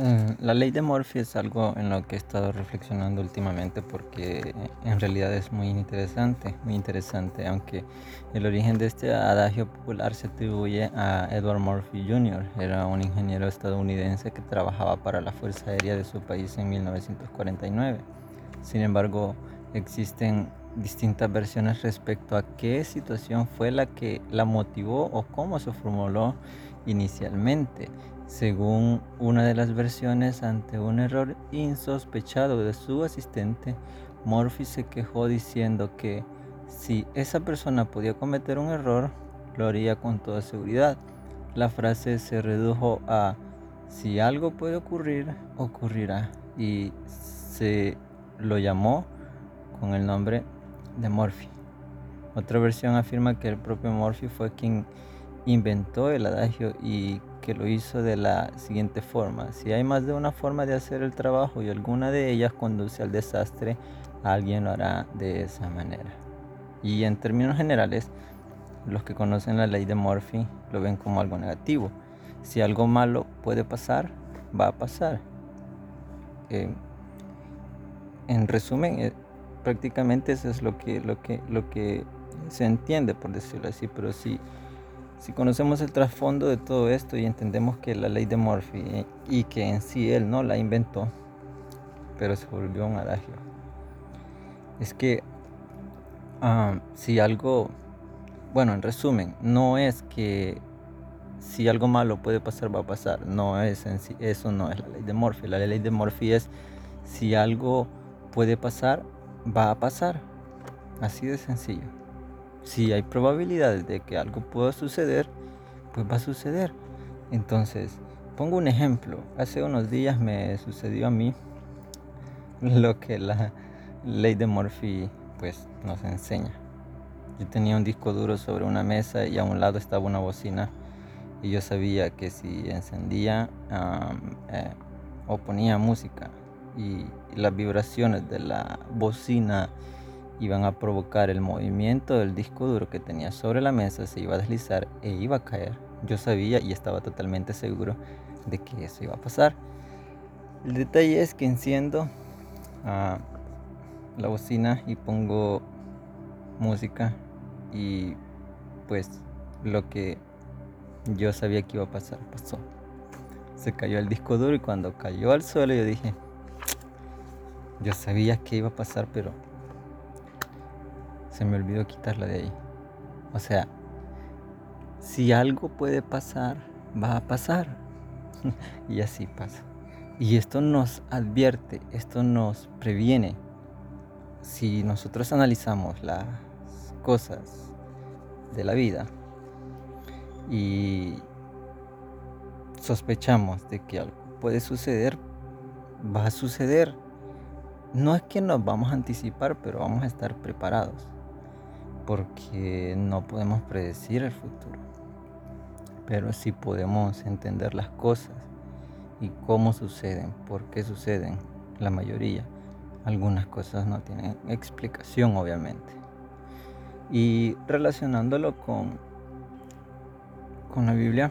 Eh, La ley de Murphy es algo en lo que he estado reflexionando últimamente porque en realidad es muy interesante, muy interesante, aunque el origen de este adagio popular se atribuye a Edward Murphy Jr., era un ingeniero estadounidense que trabajaba para la Fuerza Aérea de su país en 1949. Sin embargo, existen distintas versiones respecto a qué situación fue la que la motivó o cómo se formuló inicialmente. Según una de las versiones, ante un error insospechado de su asistente, Murphy se quejó diciendo que si esa persona podía cometer un error, lo haría con toda seguridad. La frase se redujo a si algo puede ocurrir, ocurrirá y se lo llamó con el nombre de Murphy. Otra versión afirma que el propio Murphy fue quien inventó el adagio y que lo hizo de la siguiente forma. Si hay más de una forma de hacer el trabajo y alguna de ellas conduce al desastre, alguien lo hará de esa manera. Y en términos generales, los que conocen la ley de Murphy lo ven como algo negativo. Si algo malo puede pasar, va a pasar. Eh, en resumen, eh, prácticamente eso es lo que, lo, que, lo que se entiende, por decirlo así, pero si, si conocemos el trasfondo de todo esto y entendemos que la ley de Murphy eh, y que en sí él no la inventó, pero se volvió un adagio, es que ah, si algo, bueno, en resumen, no es que si algo malo puede pasar, va a pasar, no es en sí, eso no es la ley de Murphy, la ley de Murphy es si algo puede pasar, va a pasar. Así de sencillo. Si hay probabilidades de que algo pueda suceder, pues va a suceder. Entonces, pongo un ejemplo. Hace unos días me sucedió a mí lo que la ley de Murphy pues nos enseña. Yo tenía un disco duro sobre una mesa y a un lado estaba una bocina y yo sabía que si encendía eh, o ponía música y las vibraciones de la bocina iban a provocar el movimiento del disco duro que tenía sobre la mesa, se iba a deslizar e iba a caer. Yo sabía y estaba totalmente seguro de que eso iba a pasar. El detalle es que enciendo uh, la bocina y pongo música y pues lo que yo sabía que iba a pasar pasó. Se cayó el disco duro y cuando cayó al suelo yo dije, yo sabía que iba a pasar, pero se me olvidó quitarla de ahí. O sea, si algo puede pasar, va a pasar. y así pasa. Y esto nos advierte, esto nos previene. Si nosotros analizamos las cosas de la vida y sospechamos de que algo puede suceder, va a suceder no es que nos vamos a anticipar, pero vamos a estar preparados, porque no podemos predecir el futuro, pero sí podemos entender las cosas y cómo suceden, por qué suceden, la mayoría. Algunas cosas no tienen explicación, obviamente. Y relacionándolo con, con la Biblia,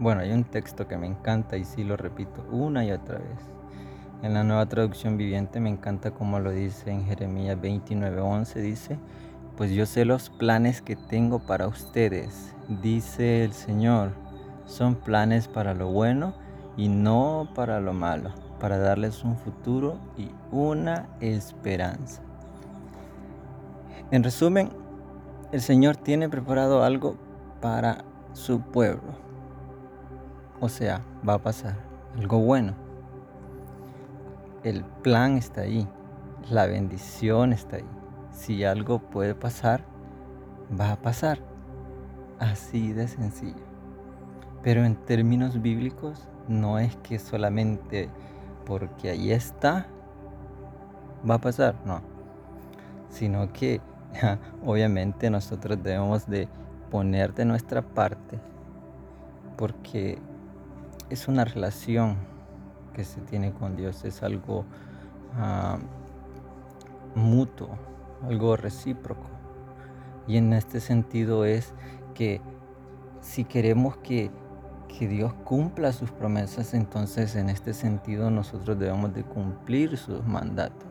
bueno, hay un texto que me encanta y sí lo repito una y otra vez en la nueva traducción viviente me encanta como lo dice en Jeremías 29:11, dice, pues yo sé los planes que tengo para ustedes, dice el Señor, son planes para lo bueno y no para lo malo, para darles un futuro y una esperanza. En resumen, el Señor tiene preparado algo para su pueblo. O sea, va a pasar algo bueno el plan está ahí, la bendición está ahí. Si algo puede pasar, va a pasar. Así de sencillo. Pero en términos bíblicos no es que solamente porque ahí está, va a pasar, no. Sino que obviamente nosotros debemos de poner de nuestra parte porque es una relación que se tiene con Dios es algo uh, mutuo, algo recíproco. Y en este sentido es que si queremos que que Dios cumpla sus promesas, entonces en este sentido nosotros debemos de cumplir sus mandatos.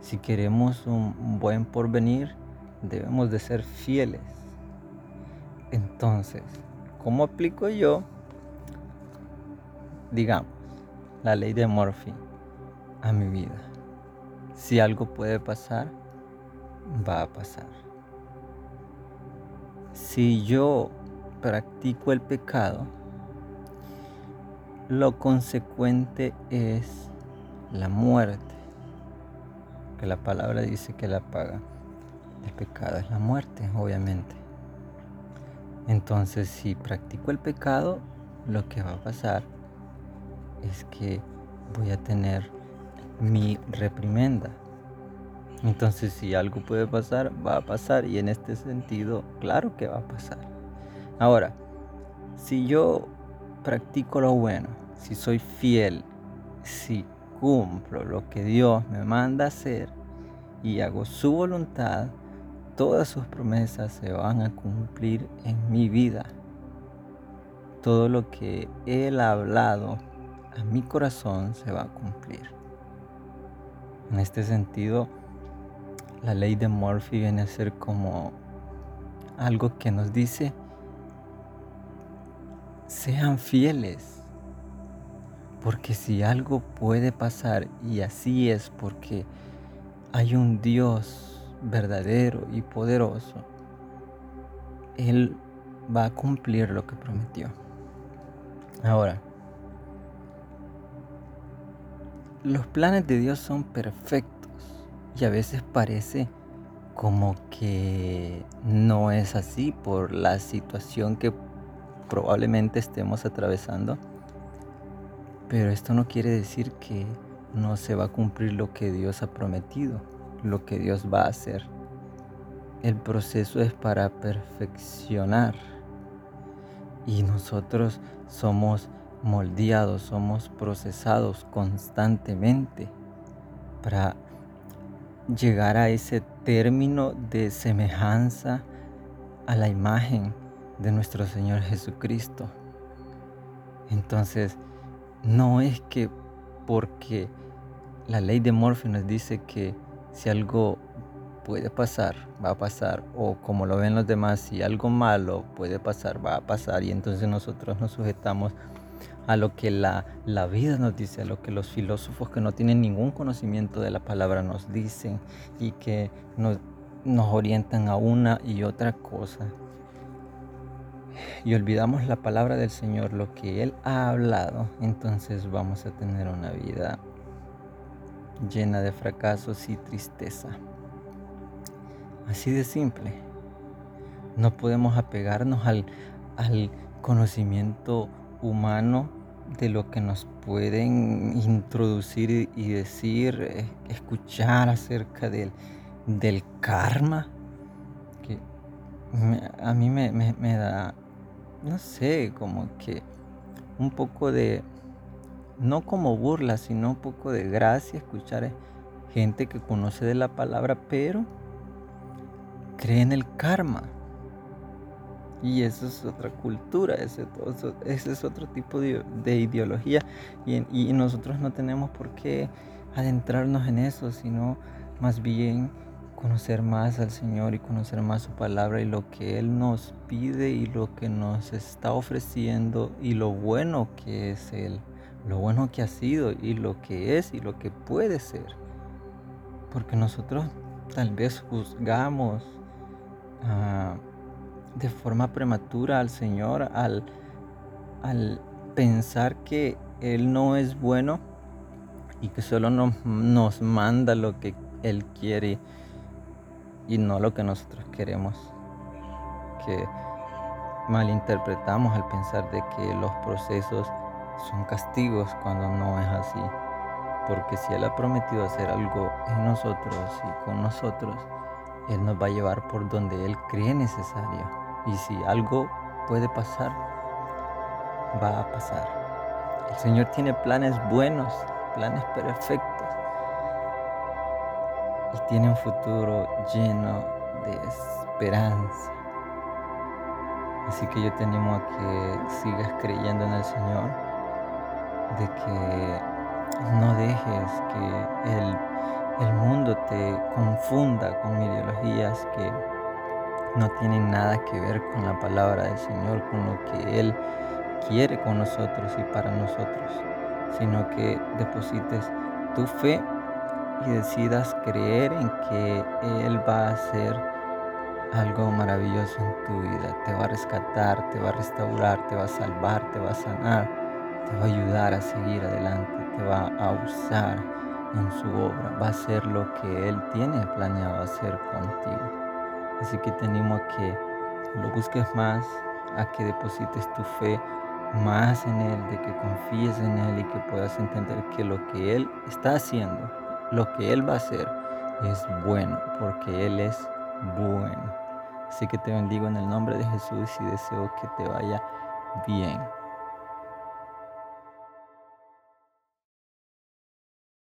Si queremos un buen porvenir, debemos de ser fieles. Entonces, ¿cómo aplico yo, digamos, la ley de Murphy a mi vida? Si algo puede pasar, va a pasar. Si yo practico el pecado, lo consecuente es la muerte. Que la palabra dice que la paga. El pecado es la muerte, obviamente. Entonces, si practico el pecado, lo que va a pasar es que voy a tener mi reprimenda. Entonces, si algo puede pasar, va a pasar. Y en este sentido, claro que va a pasar. Ahora, si yo practico lo bueno, si soy fiel, si cumplo lo que Dios me manda hacer y hago su voluntad, todas sus promesas se van a cumplir en mi vida. Todo lo que Él ha hablado a mi corazón se va a cumplir. En este sentido, la ley de Murphy viene a ser como algo que nos dice sean fieles. Porque si algo puede pasar, y así es porque hay un Dios verdadero y poderoso, Él va a cumplir lo que prometió. Ahora, los planes de Dios son perfectos y a veces parece como que no es así por la situación que probablemente estemos atravesando. Pero esto no quiere decir que no se va a cumplir lo que Dios ha prometido, lo que Dios va a hacer. El proceso es para perfeccionar y nosotros somos moldeados, somos procesados constantemente para llegar a ese término de semejanza a la imagen de nuestro Señor Jesucristo. Entonces, no es que porque la ley de Morphy nos dice que si algo puede pasar, va a pasar, o como lo ven los demás, si algo malo puede pasar, va a pasar, y entonces nosotros nos sujetamos a lo que la, la, vida nos dice, a lo que los filósofos que no tienen ningún conocimiento de la palabra nos dicen y que nos, nos orientan a una y otra cosa y olvidamos la palabra del Señor, lo que Él ha hablado, entonces vamos a tener una vida llena de fracasos y tristeza. Así de simple. No podemos apegarnos al, al conocimiento humano de lo que nos pueden introducir y decir, eh, escuchar acerca del, del karma, que a mí me, me da no sé, como que un poco de, no como burla, sino un poco de gracia escuchar gente que conoce de la palabra, pero cree en el karma. Y eso es otra cultura, ese, es otro tipo de, ideología. Y, y nosotros no tenemos por qué adentrarnos en eso, sino más bien conocer más al Señor y conocer más su palabra y lo que Él nos pide y lo que nos está ofreciendo y lo bueno que es Él, lo bueno que ha sido y lo que es y lo que puede ser. Porque nosotros tal vez juzgamos ah, de forma prematura al Señor al, al pensar que Él no es bueno y que solo nos, nos manda lo que Él quiere y no lo que nosotros queremos. Que malinterpretamos al pensar de que los procesos son castigos cuando no es así. Porque si Él ha prometido hacer algo en nosotros y con nosotros, Él nos va a llevar por donde Él cree necesario. Y si algo puede pasar, va a pasar. El Señor tiene planes buenos, planes perfectos y tiene un futuro lleno de esperanza. Así que yo te animo a que sigas creyendo en el Señor, de que no dejes que el, el mundo te confunda con ideologías que no tienen nada que ver con la palabra del Señor, con lo que Él quiere con nosotros y para nosotros, sino que deposites tu fe y decidas creer en que Él va a hacer algo maravilloso en tu vida. Te va a rescatar, te va a restaurar, te va a salvar, te va a sanar, te va a ayudar a seguir adelante, te va a usar en su obra, va a hacer lo que Él tiene planeado hacer contigo. Así que te animo a que lo busques más, a que deposites tu fe más en Él, de que confíes en Él y que puedas entender que lo que Él está haciendo, lo que Él va a hacer, es bueno, porque Él es bueno. Así que te bendigo en el nombre de Jesús y deseo que te vaya bien.